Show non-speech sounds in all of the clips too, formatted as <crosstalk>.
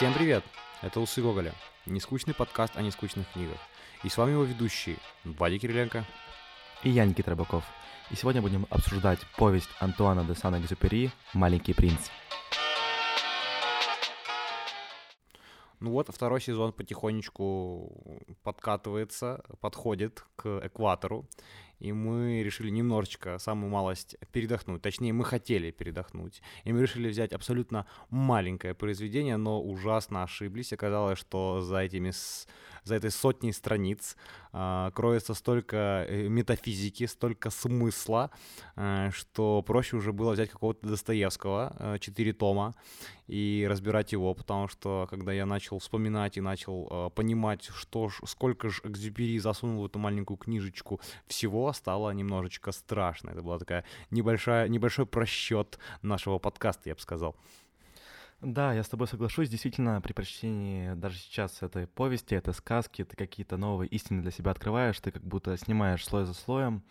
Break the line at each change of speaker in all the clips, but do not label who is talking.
Всем привет! Это Усы Гоголя, нескучный подкаст о нескучных книгах. И с вами его ведущие Вадя Кириленко
и я, Никита Рыбаков. И сегодня будем обсуждать повесть Антуана де Сан-Экзюпери «Маленький принц».
Ну вот, второй сезон потихонечку подкатывается, подходит к экватору и мы решили немножечко, самую малость, передохнуть. Точнее, мы хотели передохнуть. И мы решили взять абсолютно маленькое произведение, но ужасно ошиблись. Оказалось, что за этими за этой сотней страниц э, кроется столько э, метафизики, столько смысла, э, что проще уже было взять какого-то Достоевского, э, тома, и разбирать его, потому что когда я начал вспоминать и начал э, понимать, что ж, сколько же Экзюпери засунул в эту маленькую книжечку всего, стало немножечко страшно. Это была такая небольшая, небольшой просчет нашего подкаста, я бы сказал.
Да, я с тобой соглашусь. Действительно, при прочтении даже сейчас этой повести, этой сказки, ты какие-то новые истины для себя открываешь, ты как будто снимаешь слой за слоем.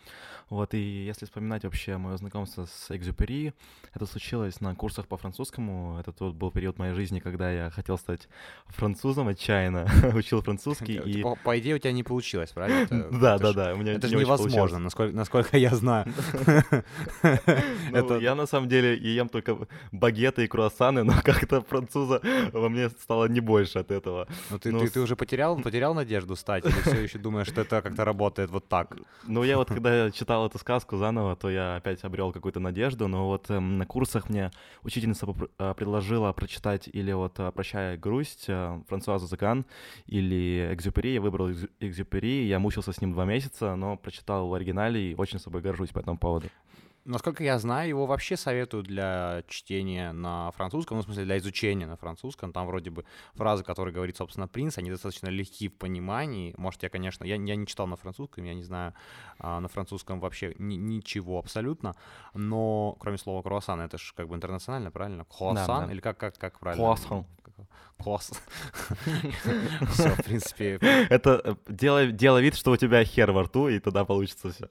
Вот, и если вспоминать вообще мое знакомство с Экзюпери, это случилось на курсах по французскому. Это тот был период моей жизни, когда я хотел стать французом отчаянно, <laughs> учил французский.
и... по, по идее, у тебя не получилось, правильно? <laughs>
да, да, да.
это же невозможно, насколько, насколько я знаю. <laughs>
Ну, я на самом деле ем только багеты и круассаны, но как как-то француза во мне стало не больше от этого.
Ну ты, ты, ты уже потерял, потерял надежду стать или все еще думаешь, что это как-то работает вот так?
Ну я вот когда читал эту сказку заново, то я опять обрел какую-то надежду, но вот эм, на курсах мне учительница э, предложила прочитать или вот э, «Прощая грусть» э, Франсуаза Закан или «Экзюпери». Я выбрал «Экзюпери», я мучился с ним два месяца, но прочитал в оригинале и очень собой горжусь по этому поводу.
Насколько я знаю, его вообще советуют для чтения на французском, ну, в смысле, для изучения на французском. Там вроде бы фразы, которые говорит, собственно, принц, они достаточно легки в понимании. Может, я, конечно, я, я не читал на французском, я не знаю а, на французском вообще ни, ничего абсолютно, но кроме слова круассан, это же как бы интернационально, правильно? Круассан? Да, да. Или как, как, как правильно?
Круассан.
Класс. <laughs> Все, в принципе. <laughs>
Это э, делай, вид, что у тебя хер во рту, и тогда получится все.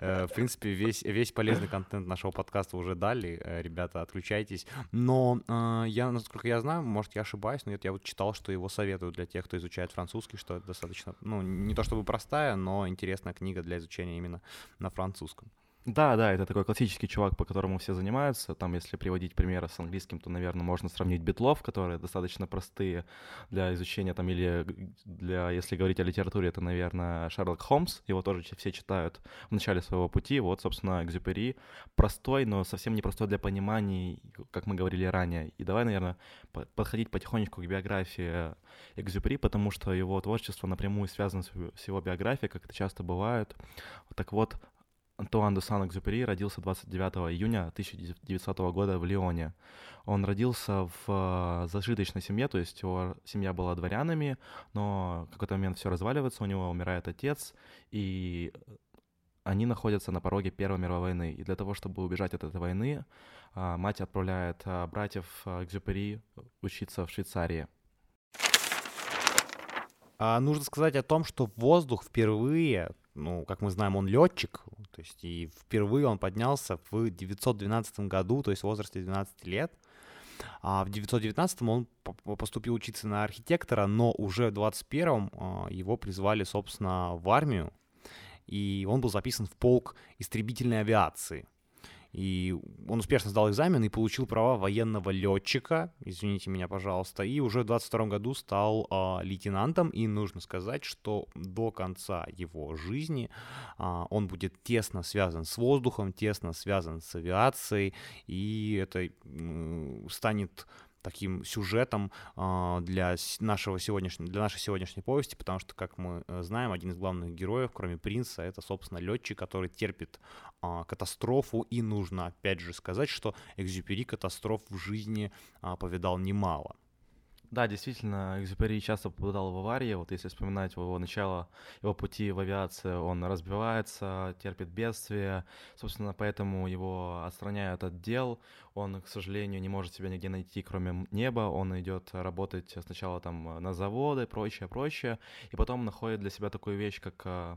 Э, в принципе, весь, весь полезный контент нашего подкаста уже дали. Э, ребята, отключайтесь. Но я, насколько я знаю, может, я ошибаюсь, но я вот читал, что его советуют для тех, кто изучает французский, что это достаточно, ну, не то чтобы простая, но интересная книга для изучения именно на французском.
Да, да, это такой классический чувак, по которому все занимаются. Там, если приводить примеры с английским, то, наверное, можно сравнить битлов, которые достаточно простые для изучения, там, или для, если говорить о литературе, это, наверное, Шерлок Холмс. Его тоже все читают в начале своего пути. Вот, собственно, Экзюпери. Простой, но совсем не простой для понимания, как мы говорили ранее. И давай, наверное, подходить потихонечку к биографии Экзюпери, потому что его творчество напрямую связано с его биографией, как это часто бывает. Так вот, Антуан де Сан-Экзюпери родился 29 июня 1900 года в Лионе. Он родился в э, зажиточной семье, то есть его семья была дворянами, но в какой-то момент все разваливается, у него умирает отец, и они находятся на пороге Первой мировой войны. И для того, чтобы убежать от этой войны, э, мать отправляет э, братьев Экзюпери учиться в Швейцарии.
А нужно сказать о том, что воздух впервые ну, как мы знаем, он летчик, то есть и впервые он поднялся в 912 году, то есть в возрасте 12 лет. А в 919 он поступил учиться на архитектора, но уже в 21 а, его призвали, собственно, в армию, и он был записан в полк истребительной авиации – и он успешно сдал экзамен и получил права военного летчика, извините меня, пожалуйста, и уже в 22 году стал э, лейтенантом. И нужно сказать, что до конца его жизни э, он будет тесно связан с воздухом, тесно связан с авиацией, и это э, станет таким сюжетом э, для нашего сегодняшнего, для нашей сегодняшней повести, потому что, как мы э, знаем, один из главных героев, кроме принца, это, собственно, летчик, который терпит э, катастрофу, и нужно, опять же, сказать, что Экзюпери катастроф в жизни э, повидал немало.
Да, действительно, Экзюпери часто попадал в аварии. Вот если вспоминать его начало, его пути в авиации, он разбивается, терпит бедствие. Собственно, поэтому его отстраняют от дел. Он, к сожалению, не может себя нигде найти, кроме неба. Он идет работать сначала там на заводы, прочее, прочее. И потом находит для себя такую вещь, как э,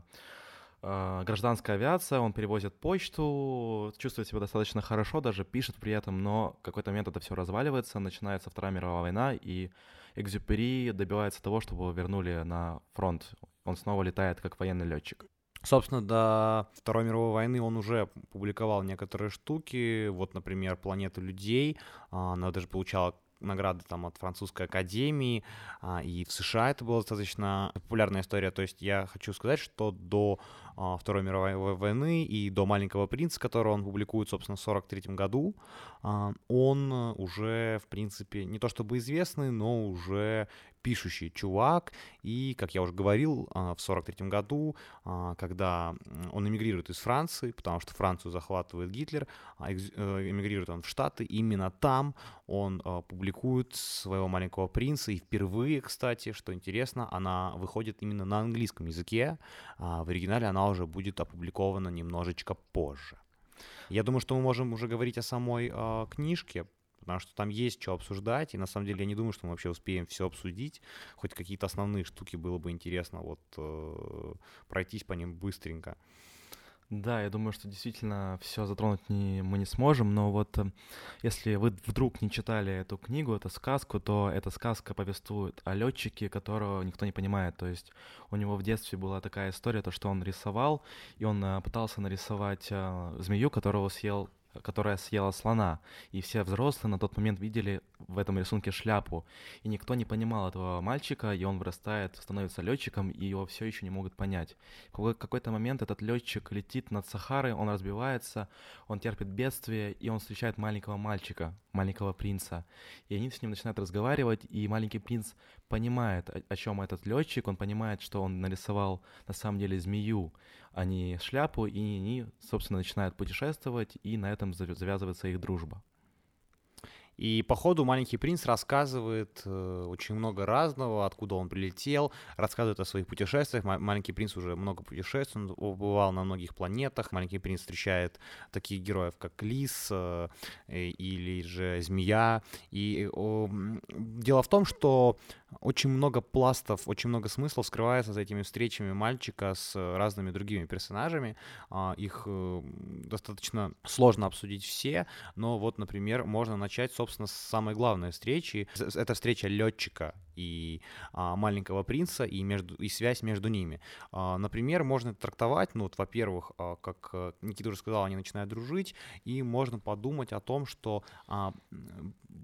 гражданская авиация, он перевозит почту, чувствует себя достаточно хорошо, даже пишет при этом, но в какой-то момент это все разваливается, начинается Вторая мировая война, и Экзюпери добивается того, чтобы его вернули на фронт. Он снова летает как военный летчик.
Собственно, до Второй мировой войны он уже публиковал некоторые штуки, вот, например, «Планета людей», она даже получала награды там от французской академии, а, и в США это была достаточно популярная история. То есть я хочу сказать, что до а, Второй мировой войны и до «Маленького принца», которого он публикует, собственно, в 43 году, а, он уже, в принципе, не то чтобы известный, но уже пишущий чувак. И, как я уже говорил, а, в 43 году, когда он эмигрирует из Франции, потому что Францию захватывает Гитлер, э, эмигрирует он в Штаты, именно там он публикует своего «Маленького принца», и впервые, кстати, что интересно, она выходит именно на английском языке, в оригинале она уже будет опубликована немножечко позже. Я думаю, что мы можем уже говорить о самой э, книжке, потому что там есть что обсуждать, и на самом деле я не думаю, что мы вообще успеем все обсудить, хоть какие-то основные штуки было бы интересно вот э, пройтись по ним быстренько.
Да, я думаю, что действительно все затронуть не, мы не сможем, но вот э, если вы вдруг не читали эту книгу, эту сказку, то эта сказка повествует о летчике, которого никто не понимает. То есть у него в детстве была такая история, то что он рисовал, и он э, пытался нарисовать э, змею, которого съел которая съела слона. И все взрослые на тот момент видели в этом рисунке шляпу. И никто не понимал этого мальчика, и он вырастает, становится летчиком, и его все еще не могут понять. В какой-то момент этот летчик летит над Сахарой, он разбивается, он терпит бедствие, и он встречает маленького мальчика, маленького принца. И они с ним начинают разговаривать, и маленький принц понимает, о, о чем этот летчик, он понимает, что он нарисовал на самом деле змею, а не шляпу, и они, собственно, начинают путешествовать, и на этом завязывается их дружба.
И по ходу «Маленький принц» рассказывает э, очень много разного, откуда он прилетел, рассказывает о своих путешествиях. «Маленький принц» уже много путешествий, он побывал на многих планетах. «Маленький принц» встречает таких героев, как Лис э, или же Змея. И дело в том, что очень много пластов, очень много смыслов скрывается за этими встречами мальчика с разными другими персонажами. А, их э, достаточно сложно обсудить все, но вот, например, можно начать, собственно, с самой главной встречи. Это встреча летчика и а, маленького принца и между и связь между ними. А, например, можно трактовать, ну вот, во-первых, а, как э, Никита уже сказал, они начинают дружить, и можно подумать о том, что а,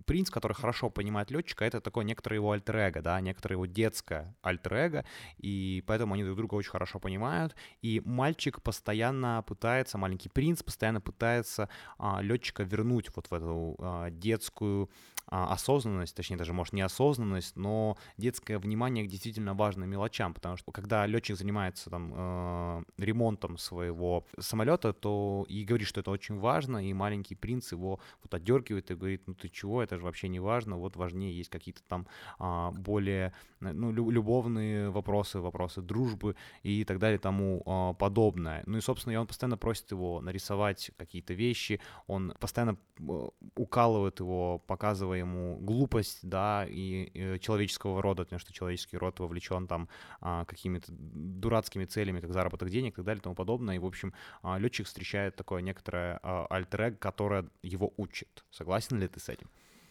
принц, который хорошо понимает летчика, это такое некоторое его альтер да, некоторое его детское альтер и поэтому они друг друга очень хорошо понимают, и мальчик постоянно пытается, маленький принц постоянно пытается а, летчика вернуть вот в эту а, детскую а, осознанность, точнее даже, может, неосознанность, но детское внимание к действительно важным мелочам, потому что когда летчик занимается там э, ремонтом своего самолета, то и говорит, что это очень важно, и маленький принц его вот отдергивает и говорит, ну ты чего, это же вообще не важно, вот важнее есть какие-то там э, более ну, любовные вопросы, вопросы дружбы и так далее тому э, подобное. Ну и, собственно, и он постоянно просит его нарисовать какие-то вещи, он постоянно э, укалывает его, показывая ему глупость, да, и, и человеческого рода, потому что человеческий род вовлечен там а, какими-то дурацкими целями, как заработок денег и так далее и тому подобное. И, в общем, а, летчик встречает такое некоторое а, альтер которое его учит. Согласен ли ты с этим?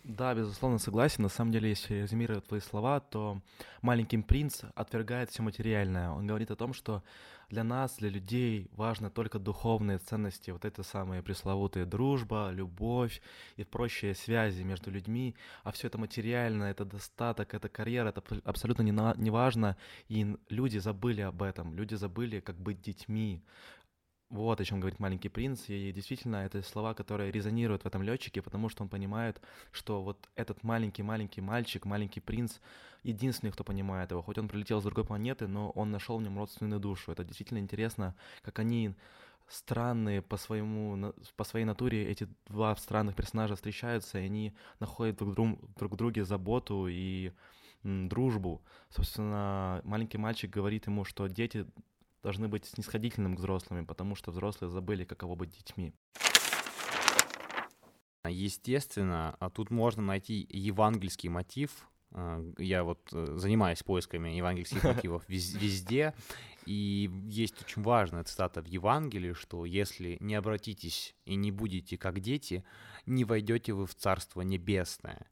Да, безусловно, согласен. На самом деле, если резюмировать твои слова, то маленький принц отвергает все материальное. Он говорит о том, что для нас, для людей важны только духовные ценности, вот это самые пресловутые дружба, любовь и прочие связи между людьми, а все это материально, это достаток, это карьера, это абсолютно не, на, не важно, и люди забыли об этом, люди забыли, как быть детьми, вот о чем говорит маленький принц, и действительно это слова, которые резонируют в этом летчике, потому что он понимает, что вот этот маленький-маленький мальчик, маленький принц, единственный, кто понимает его. Хоть он прилетел с другой планеты, но он нашел в нем родственную душу. Это действительно интересно, как они странные по своему по своей натуре эти два странных персонажа встречаются и они находят друг, друг, друг друге заботу и дружбу собственно маленький мальчик говорит ему что дети должны быть снисходительным к взрослым, потому что взрослые забыли, каково быть детьми.
Естественно, а тут можно найти евангельский мотив. А, я вот э, занимаюсь поисками евангельских <laughs> мотивов везде, И есть очень важная цитата в Евангелии, что если не обратитесь и не будете как дети, не войдете вы в Царство Небесное.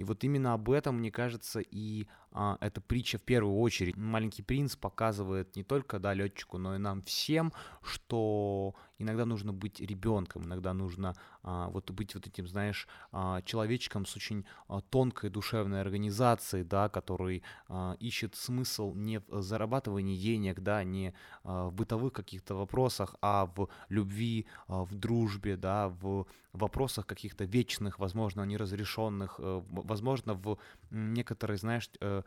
И вот именно об этом, мне кажется, и а, эта притча в первую очередь. Маленький принц показывает не только да, летчику, но и нам всем, что иногда нужно быть ребенком, иногда нужно а, вот быть вот этим, знаешь, а, человечком с очень а, тонкой душевной организацией, да, который а, ищет смысл не в зарабатывании денег, да, не а, в бытовых каких-то вопросах, а в любви, а, в дружбе, да, в вопросах каких-то вечных, возможно, неразрешенных, э, возможно, в некоторой, знаешь, э,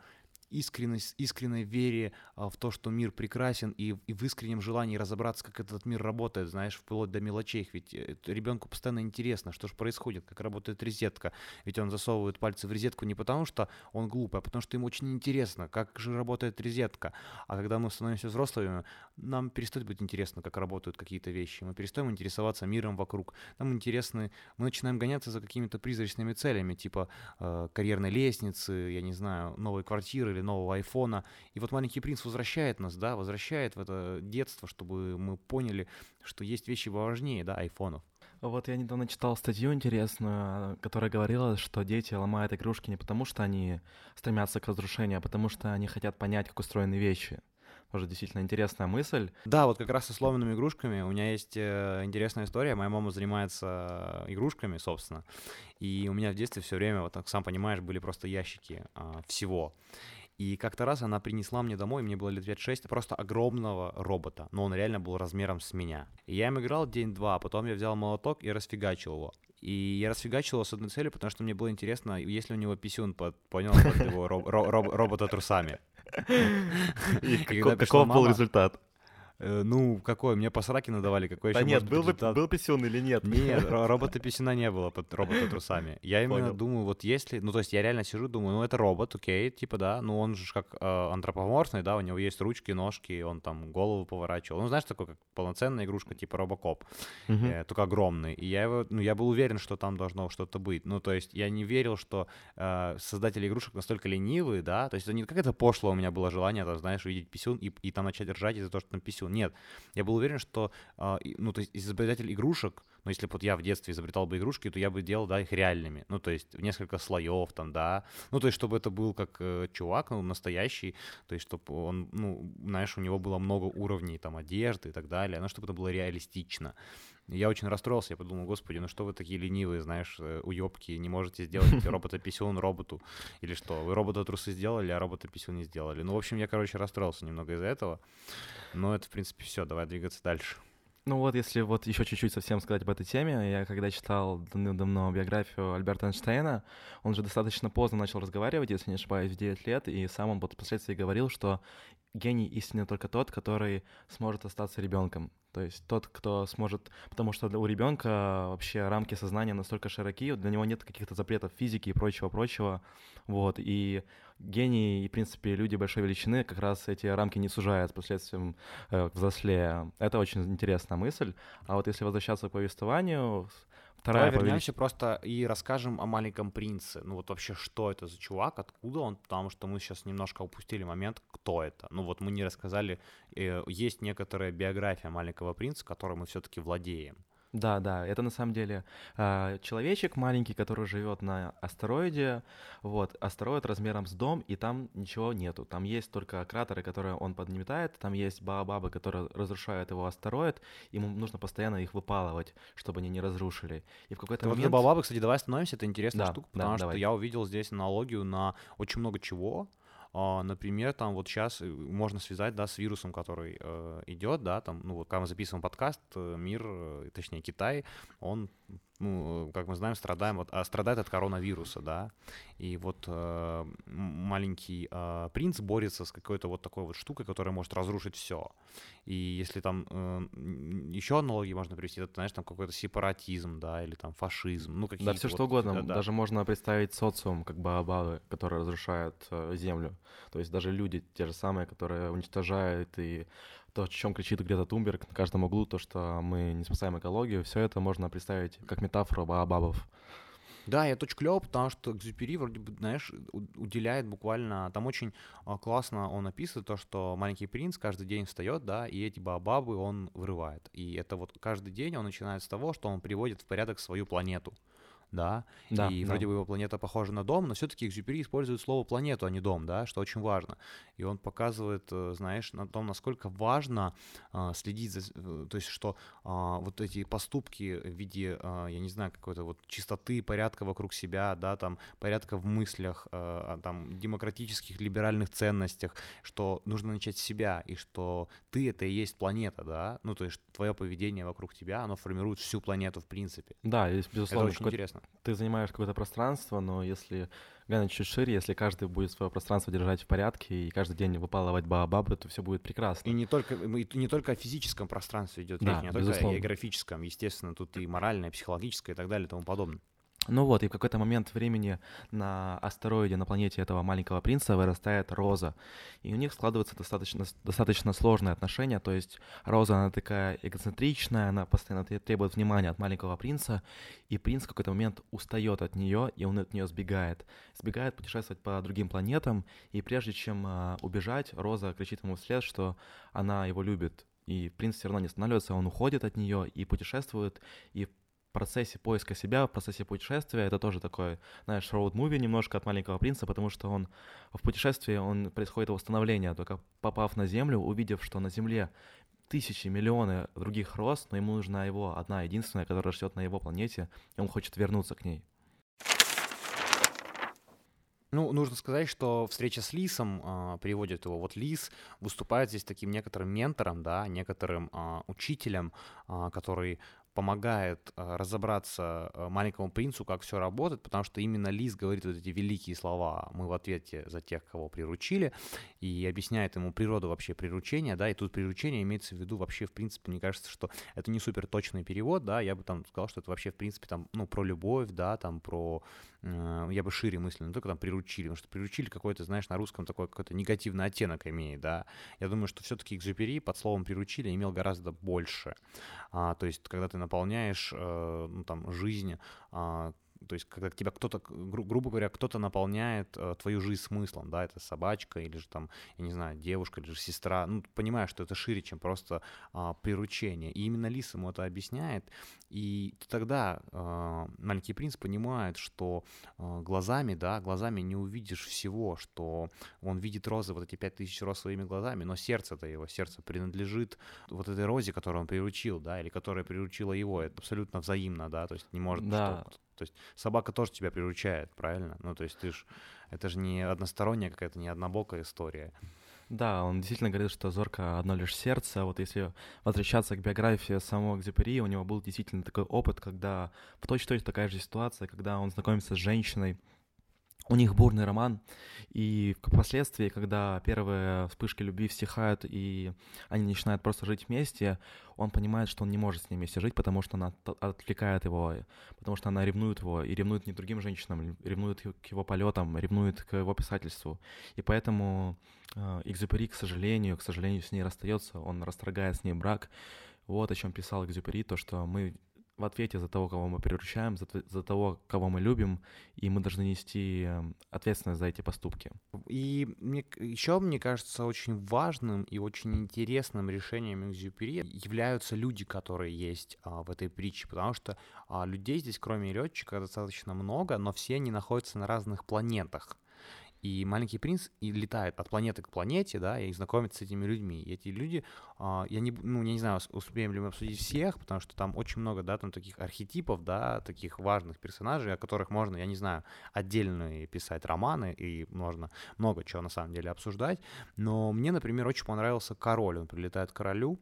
искренность, искренней вере а, в то, что мир прекрасен, и, и в искреннем желании разобраться, как этот мир работает, знаешь, вплоть до мелочей. Ведь э, ребенку постоянно интересно, что же происходит, как работает розетка. Ведь он засовывает пальцы в розетку не потому, что он глупый, а потому что ему очень интересно, как же работает розетка. А когда мы становимся взрослыми, нам перестает быть интересно, как работают какие-то вещи. Мы перестаем интересоваться миром вокруг. Нам интересны, мы начинаем гоняться за какими-то призрачными целями, типа э, карьерной лестницы, я не знаю, новой квартиры или нового айфона. И вот «Маленький принц» возвращает нас, да, возвращает в это детство, чтобы мы поняли, что есть вещи важнее, да, айфонов.
Вот я недавно читал статью интересную, которая говорила, что дети ломают игрушки не потому, что они стремятся к разрушению, а потому что они хотят понять, как устроены вещи. Тоже действительно интересная мысль.
Да, вот как раз со сломанными игрушками у меня есть э, интересная история. Моя мама занимается игрушками, собственно. И у меня в детстве все время, вот так сам понимаешь, были просто ящики а, всего. И как-то раз она принесла мне домой, мне было лет 5-6, просто огромного робота, но он реально был размером с меня. И я им играл день-два, а потом я взял молоток и расфигачил его. И я расфигачил его с одной целью, потому что мне было интересно, есть ли у него писюн под, понял, под его роб, роб, робота трусами. <laughs>
И каков был результат?
Э, ну, какой? Мне по сраке надавали, какой
да
еще
нет, был, результат? был писюн или нет?
Нет, робота писюна не было под робота трусами. Я именно Понял. думаю, вот если... Ну, то есть я реально сижу, думаю, ну, это робот, окей, типа, да, ну, он же как э, антропоморфный, да, у него есть ручки, ножки, он там голову поворачивал. Ну, знаешь, такой, как полноценная игрушка, типа Робокоп, угу. э, только огромный. И я его, ну, я был уверен, что там должно что-то быть. Ну, то есть я не верил, что э, создатели игрушек настолько ленивые, да, то есть это не как это пошло у меня было желание, там, знаешь, увидеть писюн и, и там начать ржать из-за того, что там писюн. Нет, я был уверен, что, э, ну, то есть изобретатель игрушек, ну, если бы вот я в детстве изобретал бы игрушки, то я бы делал, да, их реальными. Ну, то есть в несколько слоев там, да. Ну, то есть чтобы это был как э, чувак, ну, настоящий, то есть чтобы он, ну, знаешь, у него было много уровней там одежды и так далее, ну, чтобы это было реалистично. Я очень расстроился, я подумал, господи, ну что вы такие ленивые, знаешь, э, уебки, не можете сделать <laughs> робота-писюн роботу, или что, вы робота-трусы сделали, а робота-писюн не сделали. Ну, в общем, я, короче, расстроился немного из-за этого, но это, в принципе, все, давай двигаться дальше.
Ну вот, если вот еще чуть-чуть совсем сказать об этой теме, я когда читал давно биографию Альберта Эйнштейна, он же достаточно поздно начал разговаривать, если не ошибаюсь, в 9 лет, и сам он впоследствии говорил, что гений истинный только тот, который сможет остаться ребенком. То есть тот, кто сможет... Потому что у ребенка вообще рамки сознания настолько широки, для него нет каких-то запретов физики и прочего-прочего. Вот. И гении и, в принципе, люди большой величины как раз эти рамки не сужают с последствием э, взрослее. Это очень интересная мысль. А вот если возвращаться к повествованию,
Вторая Давай вернемся просто и расскажем о маленьком принце. Ну вот вообще, что это за чувак, откуда он, потому что мы сейчас немножко упустили момент, кто это. Ну вот мы не рассказали, э, есть некоторая биография маленького принца, которой мы все-таки владеем.
Да, да, это на самом деле э, человечек маленький, который живет на астероиде, вот, астероид размером с дом, и там ничего нету, там есть только кратеры, которые он подметает, там есть баобабы, которые разрушают его астероид, ему нужно постоянно их выпалывать, чтобы они не разрушили. И в какой-то
момент... Баобабы, кстати, давай остановимся, это интересная да, штука, потому да, что давай. я увидел здесь аналогию на очень много чего, например, там вот сейчас э, можно связать, да, с вирусом, который э, идет, да, там, ну, вот когда мы записываем подкаст, э, мир, точнее Китай, он ну, как мы знаем, страдаем, вот, а страдает от коронавируса, да, и вот э, маленький э, принц борется с какой-то вот такой вот штукой, которая может разрушить все. И если там э, еще аналогии можно привести, это, знаешь, там какой-то сепаратизм, да, или там фашизм, ну, какие-то
Да, все
вот,
что угодно, да, даже можно представить социум, как баобабы, которые разрушают э, землю, то есть даже люди те же самые, которые уничтожают и то, о чем кричит где-то Тумберг на каждом углу, то, что мы не спасаем экологию, все это можно представить как метафору баобабов.
Да, это очень клево, потому что Экзюпери вроде бы, знаешь, уделяет буквально... Там очень а, классно он описывает то, что маленький принц каждый день встает, да, и эти баобабы он вырывает. И это вот каждый день он начинает с того, что он приводит в порядок свою планету да,
да
и
да.
вроде бы его планета похожа на дом, но все-таки Экзюпери использует слово планету, а не дом, да, что очень важно. И он показывает, э, знаешь, на том, насколько важно а, следить за, э, то есть, что а, вот эти поступки в виде, а, я не знаю, какой-то вот чистоты, порядка вокруг себя, да, там, порядка в мыслях, а, там, демократических, либеральных ценностях, что нужно начать с себя, и что ты — это и есть планета, да, ну, то есть твое поведение вокруг тебя, оно формирует всю планету в принципе.
Да, есть, безусловно.
Это очень интересно
ты занимаешь какое-то пространство, но если глянуть чуть шире, если каждый будет свое пространство держать в порядке и каждый день выпалывать баобабы, то все будет прекрасно.
И не только, и не только о физическом пространстве идет
да,
речь, не только о географическом, естественно, тут и моральное, и психологическое и так далее и тому подобное.
Ну вот, и в какой-то момент времени на астероиде, на планете этого маленького принца вырастает Роза. И у них складываются достаточно, достаточно сложные отношения. То есть Роза, она такая эгоцентричная, она постоянно требует внимания от маленького принца. И принц в какой-то момент устает от нее, и он от нее сбегает. Сбегает путешествовать по другим планетам. И прежде чем uh, убежать, Роза кричит ему вслед, что она его любит. И принц все равно не останавливается, он уходит от нее и путешествует. И процессе поиска себя, в процессе путешествия, это тоже такой, знаешь, роуд-муви немножко от «Маленького принца», потому что он в путешествии, он происходит его становление, только попав на Землю, увидев, что на Земле тысячи, миллионы других роз, но ему нужна его одна единственная, которая растет на его планете, и он хочет вернуться к ней.
Ну, нужно сказать, что встреча с Лисом э, приводит его. Вот Лис выступает здесь таким некоторым ментором, да, некоторым э, учителем, э, который помогает э, разобраться э, маленькому принцу, как все работает, потому что именно Лис говорит вот эти великие слова «мы в ответе за тех, кого приручили», и объясняет ему природу вообще приручения, да, и тут приручение имеется в виду вообще, в принципе, мне кажется, что это не супер точный перевод, да, я бы там сказал, что это вообще, в принципе, там, ну, про любовь, да, там, про, э, я бы шире мысленно, не только там приручили, потому что приручили какой-то, знаешь, на русском такой какой-то негативный оттенок имеет, да, я думаю, что все-таки Экзюпери под словом приручили имел гораздо больше, а, то есть, когда ты наполняешь э, ну, там, жизнь а, то есть, когда тебя кто-то, гру- грубо говоря, кто-то наполняет э, твою жизнь смыслом, да, это собачка или же там, я не знаю, девушка или же сестра, ну, понимаешь, что это шире, чем просто э, приручение. И именно Лис ему это объясняет, и тогда э, маленький принц понимает, что э, глазами, да, глазами не увидишь всего, что он видит розы, вот эти пять тысяч роз своими глазами, но сердце-то его, сердце принадлежит вот этой розе, которую он приручил, да, или которая приручила его, это абсолютно взаимно, да, то есть не может
да.
что то есть собака тоже тебя приручает, правильно? Ну, то есть ты ж, это же не односторонняя какая-то, не однобокая история.
Да, он действительно говорит, что Зорка одно лишь сердце. А вот если возвращаться к биографии самого Экзюпери, у него был действительно такой опыт, когда в точно такая же ситуация, когда он знакомится с женщиной, у них бурный роман, и впоследствии, когда первые вспышки любви стихают, и они начинают просто жить вместе, он понимает, что он не может с ней вместе жить, потому что она отвлекает его, потому что она ревнует его, и ревнует не другим женщинам, ревнует к его полетам, ревнует к его писательству. И поэтому э, Экзюпери, к сожалению, к сожалению, с ней расстается, он расторгает с ней брак. Вот о чем писал Экзюпери, то, что мы в ответе за того, кого мы приручаем, за, за того, кого мы любим, и мы должны нести эм, ответственность за эти поступки.
И мне, еще, мне кажется, очень важным и очень интересным решением Экзюпери являются люди, которые есть а, в этой притче, потому что а, людей здесь, кроме летчика, достаточно много, но все они находятся на разных планетах. И маленький принц и летает от планеты к планете, да, и знакомится с этими людьми. И эти люди, а, я не, ну, я не знаю, успеем ли мы обсудить всех, потому что там очень много, да, там таких архетипов, да, таких важных персонажей, о которых можно, я не знаю, отдельные писать романы, и можно много чего на самом деле обсуждать. Но мне, например, очень понравился король. Он прилетает к королю,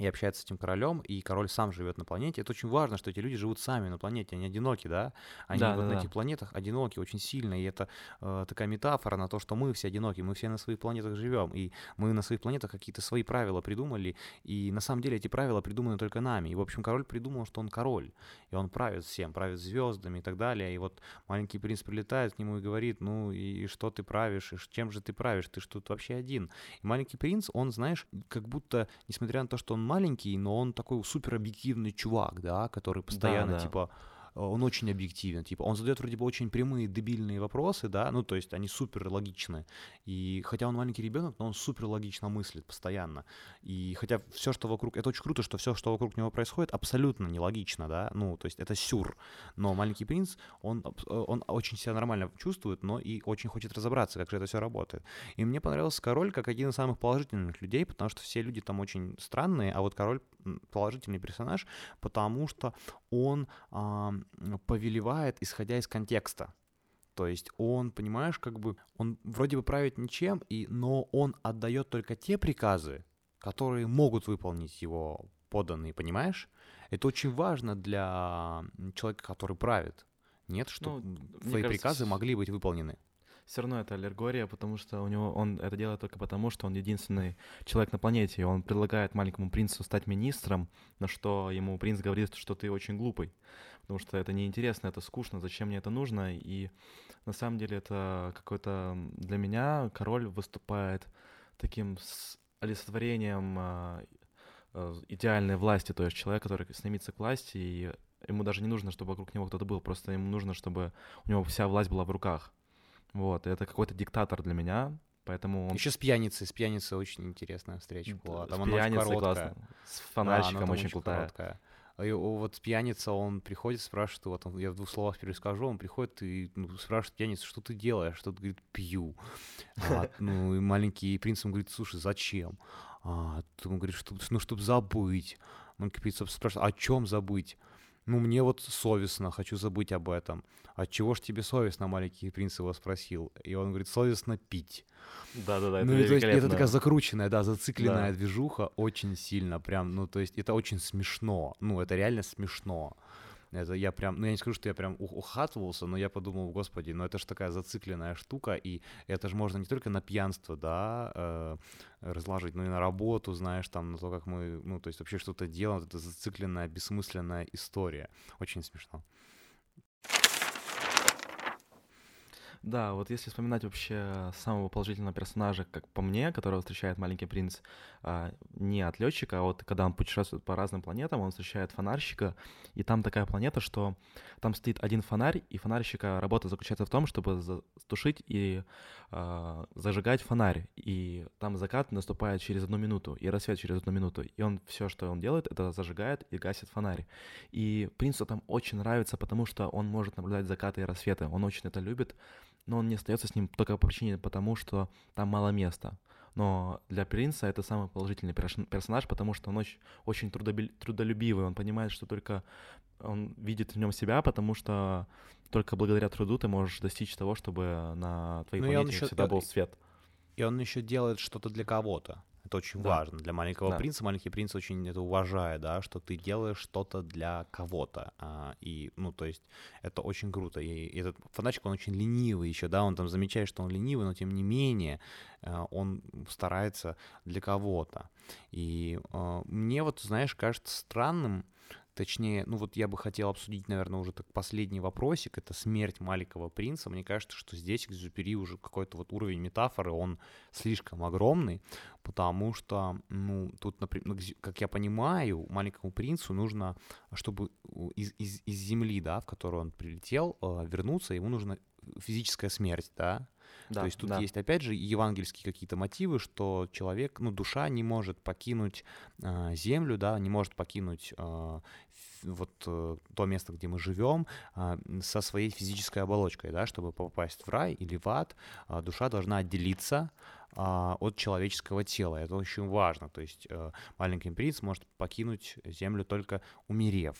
и общается с этим королем, и король сам живет на планете. Это очень важно, что эти люди живут сами на планете, они одиноки, да? Они
да,
вот
да,
на
да.
этих планетах одиноки очень сильно, и это э, такая метафора на то, что мы все одиноки, мы все на своих планетах живем, и мы на своих планетах какие-то свои правила придумали, и на самом деле эти правила придуманы только нами. И, в общем, король придумал, что он король, и он правит всем, правит звездами и так далее. И вот маленький принц прилетает к нему и говорит, ну и что ты правишь, и чем же ты правишь, ты ж тут вообще один. И маленький принц, он, знаешь, как будто, несмотря на то, что он маленький, но он такой супер объективный чувак, да, который постоянно,
Да, да.
типа, он очень объективен, типа, он задает вроде бы очень прямые, дебильные вопросы, да, ну, то есть они супер логичны, и хотя он маленький ребенок, но он супер логично мыслит постоянно, и хотя все, что вокруг, это очень круто, что все, что вокруг него происходит, абсолютно нелогично, да, ну, то есть это сюр, но маленький принц, он, он очень себя нормально чувствует, но и очень хочет разобраться, как же это все работает. И мне понравился король как один из самых положительных людей, потому что все люди там очень странные, а вот король положительный персонаж, потому что он а, повелевает, исходя из контекста. То есть он, понимаешь, как бы, он вроде бы правит ничем, и, но он отдает только те приказы, которые могут выполнить его подданные, понимаешь? Это очень важно для человека, который правит. Нет, что ну, твои кажется, приказы могли быть выполнены
все равно это аллегория, потому что у него он это делает только потому, что он единственный человек на планете, и он предлагает маленькому принцу стать министром, на что ему принц говорит, что ты очень глупый, потому что это неинтересно, это скучно, зачем мне это нужно, и на самом деле это какой-то для меня король выступает таким олицетворением а, э, идеальной власти, то есть человек, который стремится к власти, и ему даже не нужно, чтобы вокруг него кто-то был, просто ему нужно, чтобы у него вся власть была в руках. Вот, это какой-то диктатор для меня, поэтому... Он...
Еще с пьяницей, с пьяницей очень интересная встреча была.
Там с пьяницей классно, с фонарщиком да, очень, очень крутая. Короткая.
И вот пьяница, он приходит, спрашивает, вот он, я в двух словах перескажу, он приходит и ну, спрашивает пьяницу, что ты делаешь? Что ты говорит, пью. А, ну, и маленький принц ему говорит, слушай, зачем? А, он говорит, что, ну, чтобы забыть. Маленький принц спрашивает, о чем забыть? Ну, мне вот совестно, хочу забыть об этом. От чего ж тебе совестно, маленький принц его спросил. И он говорит, совестно пить.
Да-да-да,
ну, это, то есть, это такая закрученная, да, зацикленная да. движуха очень сильно, прям, ну, то есть это очень смешно. Ну, это реально смешно. Это я прям, ну я не скажу, что я прям ухатывался, но я подумал, господи, ну это же такая зацикленная штука, и это же можно не только на пьянство, да, э, разложить, но и на работу, знаешь, там, на то, как мы, ну то есть вообще что-то делаем, это зацикленная, бессмысленная история. Очень смешно.
Да, вот если вспоминать вообще самого положительного персонажа, как по мне, которого встречает маленький принц, а, не от летчика, а вот когда он путешествует по разным планетам, он встречает фонарщика, и там такая планета, что там стоит один фонарь, и фонарщика работа заключается в том, чтобы затушить и э, зажигать фонарь, и там закат наступает через одну минуту, и рассвет через одну минуту, и он все, что он делает, это зажигает и гасит фонарь. И принцу там очень нравится, потому что он может наблюдать закаты и рассветы, он очень это любит, но он не остается с ним только по причине потому, что там мало места. Но для принца это самый положительный персонаж, потому что он очень, очень трудолюбивый, он понимает, что только он видит в нем себя, потому что только благодаря труду ты можешь достичь того, чтобы на твоей ну, планете всегда был свет.
И он еще делает что-то для кого-то. Это очень да. важно. Для маленького да. принца маленький принц очень это уважает, да, что ты делаешь что-то для кого-то. А, и, ну, то есть, это очень круто. И этот фанатчик, он очень ленивый еще, да, он там замечает, что он ленивый, но тем не менее э, он старается для кого-то. И э, мне вот, знаешь, кажется странным, Точнее, ну вот я бы хотел обсудить, наверное, уже так последний вопросик, это смерть маленького принца. Мне кажется, что здесь Экзюпери уже какой-то вот уровень метафоры, он слишком огромный, потому что, ну, тут, например, ну, как я понимаю, маленькому принцу нужно, чтобы из, из, из земли, да, в которую он прилетел, э, вернуться, ему нужна физическая смерть, да, да, То есть тут да. есть, опять же, евангельские какие-то мотивы, что человек, ну, душа не может покинуть э, землю, да, не может покинуть э, вот э, то место, где мы живем, э, со своей физической оболочкой, да, чтобы попасть в рай или в ад, э, душа должна отделиться от человеческого тела. Это очень важно. То есть э, маленький принц может покинуть землю только умерев.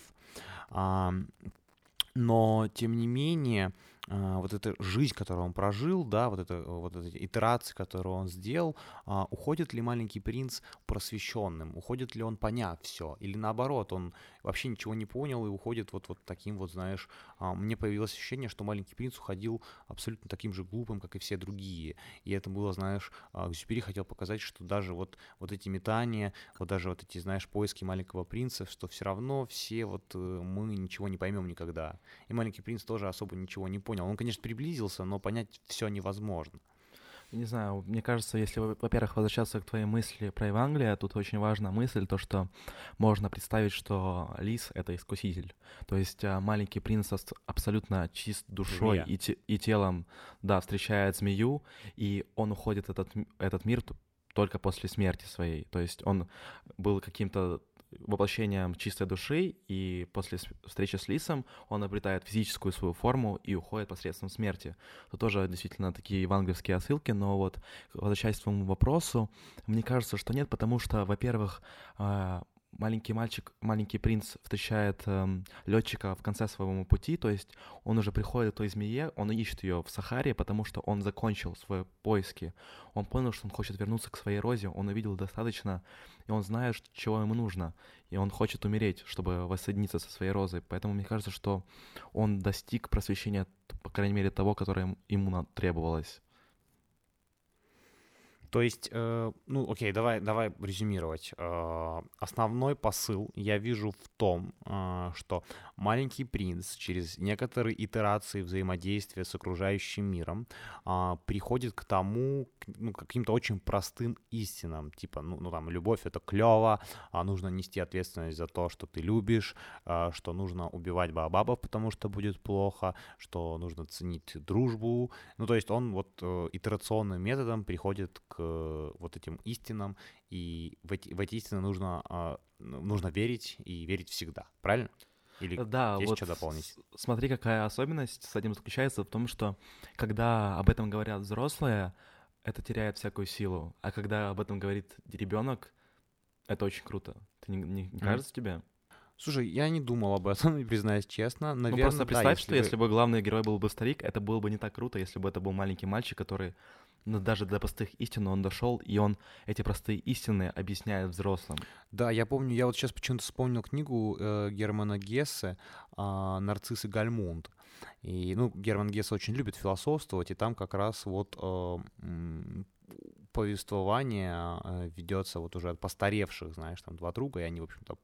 Но, тем не менее, а, вот эта жизнь, которую он прожил, да, вот, это, вот эти итерации, которые он сделал, а, уходит ли маленький принц просвещенным, уходит ли он поняв все, или наоборот, он вообще ничего не понял и уходит вот, вот таким вот, знаешь, а, мне появилось ощущение, что маленький принц уходил абсолютно таким же глупым, как и все другие, и это было, знаешь, Гзюпери хотел показать, что даже вот, вот эти метания, вот даже вот эти, знаешь, поиски маленького принца, что все равно все вот э, мы ничего не поймем никогда, и маленький принц тоже особо ничего не понял понял. Он, конечно, приблизился, но понять все невозможно.
Не знаю, мне кажется, если, во-первых, возвращаться к твоей мысли про Евангелие, тут очень важна мысль, то, что можно представить, что лис — это искуситель. То есть а, маленький принц абсолютно чист душой и, те, и телом, да, встречает змею, и он уходит этот, этот мир только после смерти своей. То есть он был каким-то воплощением чистой души, и после встречи с Лисом он обретает физическую свою форму и уходит посредством смерти. Это тоже действительно такие евангельские отсылки, но вот возвращаясь к твоему вопросу, мне кажется, что нет, потому что, во-первых, а, маленький мальчик, маленький принц встречает эм, летчика в конце своего пути, то есть он уже приходит к той змее, он ищет ее в Сахаре, потому что он закончил свои поиски. Он понял, что он хочет вернуться к своей розе, он увидел достаточно, и он знает, чего ему нужно, и он хочет умереть, чтобы воссоединиться со своей розой. Поэтому мне кажется, что он достиг просвещения, по крайней мере, того, которое ему требовалось.
То есть, э, ну, окей, давай, давай резюмировать. Э, основной посыл я вижу в том, э, что маленький принц через некоторые итерации взаимодействия с окружающим миром э, приходит к тому, ну, каким-то очень простым истинам, типа, ну, ну там, любовь это клево, а нужно нести ответственность за то, что ты любишь, э, что нужно убивать бабабов, потому что будет плохо, что нужно ценить дружбу. Ну, то есть он вот э, итерационным методом приходит к вот этим истинам, и в эти, в эти истины нужно, а, нужно верить и верить всегда, правильно?
Или да, есть вот что дополнить? Смотри, какая особенность с этим заключается в том, что когда об этом говорят взрослые, это теряет всякую силу, а когда об этом говорит ребенок, это очень круто. Ты не, не, не кажется mm. тебе?
Слушай, я не думал об этом, <laughs> признаюсь честно. Наверное, ну
просто представь, да, если что вы... если бы главный герой был бы старик, это было бы не так круто, если бы это был маленький мальчик, который но даже до простых истин он дошел, и он эти простые истины объясняет взрослым.
Да, я помню, я вот сейчас почему-то вспомнил книгу э, Германа Гессе э, «Нарцисс и Гальмунд». И, ну, Герман Гессе очень любит философствовать, и там как раз вот э, повествование э, ведется вот уже от постаревших, знаешь, там два друга, и они, в общем-то,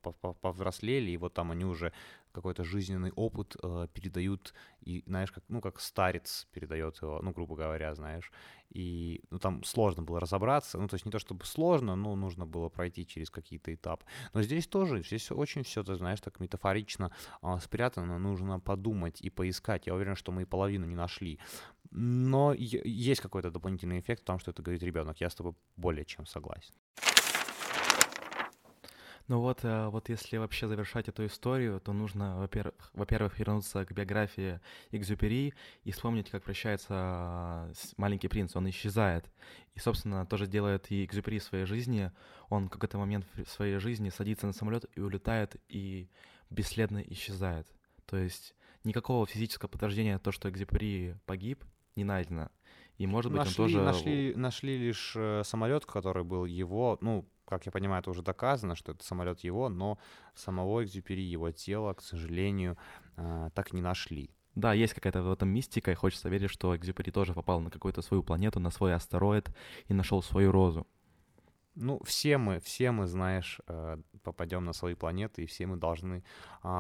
повзрослели, и вот там они уже какой-то жизненный опыт э, передают, и, знаешь, как, ну, как старец передает его, ну, грубо говоря, знаешь, и, ну, там сложно было разобраться, ну, то есть не то чтобы сложно, но нужно было пройти через какие-то этапы. Но здесь тоже, здесь очень все, ты знаешь, так метафорично э, спрятано, нужно подумать и поискать. Я уверен, что мы и половину не нашли. Но есть какой-то дополнительный эффект в том, что это говорит ребенок. Я с тобой более чем согласен.
Ну вот, э, вот если вообще завершать эту историю, то нужно, во-первых, во-первых, вернуться к биографии Экзюпери и вспомнить, как прощается маленький принц. Он исчезает. И, собственно, тоже делает и Экзюпери в своей жизни. Он в какой-то момент в своей жизни садится на самолет и улетает, и бесследно исчезает. То есть никакого физического подтверждения то, что Экзюпери погиб, не найдено. И, может быть, нашли, он тоже...
Нашли, нашли лишь э, самолет, который был его, ну, как я понимаю, это уже доказано, что это самолет его, но самого Экзюпери, его тело, к сожалению, э, так не нашли.
Да, есть какая-то в этом мистика, и хочется верить, что Экзюпери тоже попал на какую-то свою планету, на свой астероид и нашел свою розу.
Ну, все мы, все мы, знаешь, э, попадем на свои планеты, и все мы должны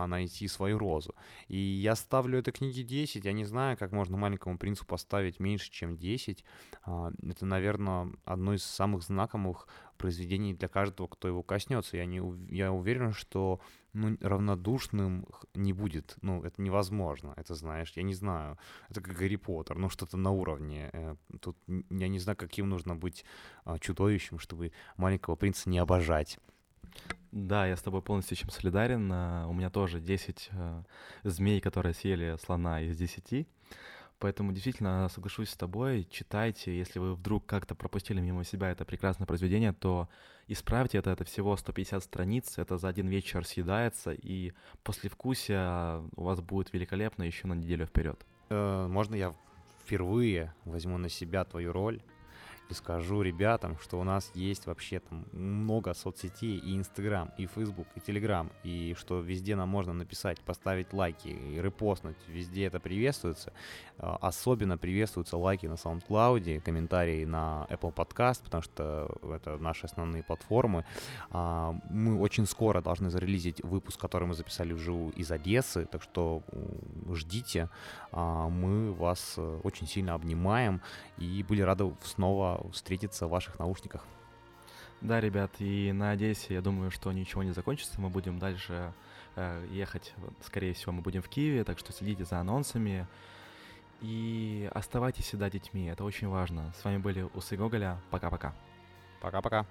найти свою розу. И я ставлю этой книге 10. Я не знаю, как можно маленькому принцу поставить меньше, чем 10. А, это, наверное, одно из самых знаковых произведений для каждого, кто его коснется. Я, не, я уверен, что ну, равнодушным не будет. Ну, это невозможно. Это, знаешь, я не знаю. Это как Гарри Поттер, ну, что-то на уровне. Э, тут я не знаю, каким нужно быть а, чудовищем, чтобы маленького принца не обожать.
Да, я с тобой полностью чем солидарен. А, у меня тоже 10 э, змей, которые съели слона из 10. Поэтому действительно соглашусь с тобой, читайте, если вы вдруг как-то пропустили мимо себя это прекрасное произведение, то исправьте это, это всего 150 страниц, это за один вечер съедается, и после вкусия у вас будет великолепно еще на неделю вперед.
Э, можно я впервые возьму на себя твою роль и скажу ребятам, что у нас есть вообще там много соцсетей, и Инстаграм, и Фейсбук, и Телеграм, и что везде нам можно написать, поставить лайки и репостнуть, везде это приветствуется. А, особенно приветствуются лайки на SoundCloud, комментарии на Apple Podcast, потому что это наши основные платформы. А, мы очень скоро должны зарелизить выпуск, который мы записали вживую из Одессы, так что ждите. А, мы вас э, очень сильно обнимаем и были рады снова встретиться в ваших наушниках.
Да, ребят, и на Одессе, я думаю, что ничего не закончится. Мы будем дальше э, ехать, скорее всего, мы будем в Киеве, так что следите за анонсами. И оставайтесь всегда детьми, это очень важно. С вами были Усы Гоголя. Пока-пока.
Пока-пока.